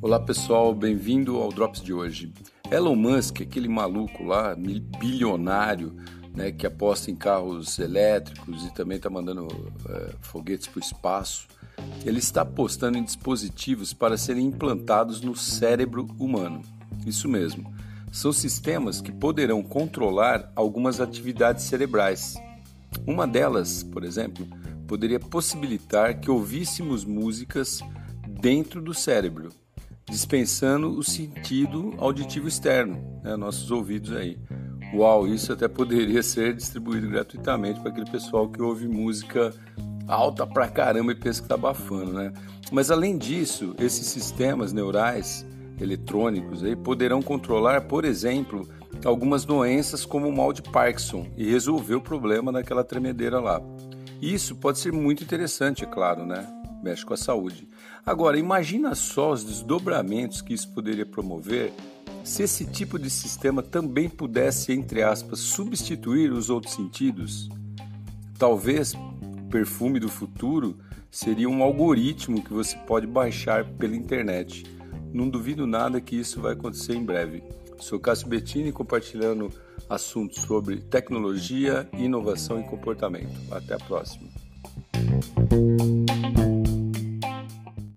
Olá pessoal, bem-vindo ao Drops de hoje. Elon Musk, aquele maluco lá, bilionário, né, que aposta em carros elétricos e também está mandando é, foguetes para o espaço, ele está apostando em dispositivos para serem implantados no cérebro humano. Isso mesmo, são sistemas que poderão controlar algumas atividades cerebrais. Uma delas, por exemplo, poderia possibilitar que ouvíssemos músicas dentro do cérebro, dispensando o sentido auditivo externo, né, nossos ouvidos aí. Uau, isso até poderia ser distribuído gratuitamente para aquele pessoal que ouve música alta pra caramba e pensa que tá abafando, né? Mas além disso, esses sistemas neurais eletrônicos aí poderão controlar, por exemplo, algumas doenças como o mal de Parkinson e resolver o problema daquela tremedeira lá. Isso pode ser muito interessante, é claro, né? Mexe com a saúde. Agora, imagina só os desdobramentos que isso poderia promover se esse tipo de sistema também pudesse, entre aspas, substituir os outros sentidos. Talvez o perfume do futuro seria um algoritmo que você pode baixar pela internet. Não duvido nada que isso vai acontecer em breve. Sou Cássio Bettini compartilhando assuntos sobre tecnologia, inovação e comportamento. Até a próxima.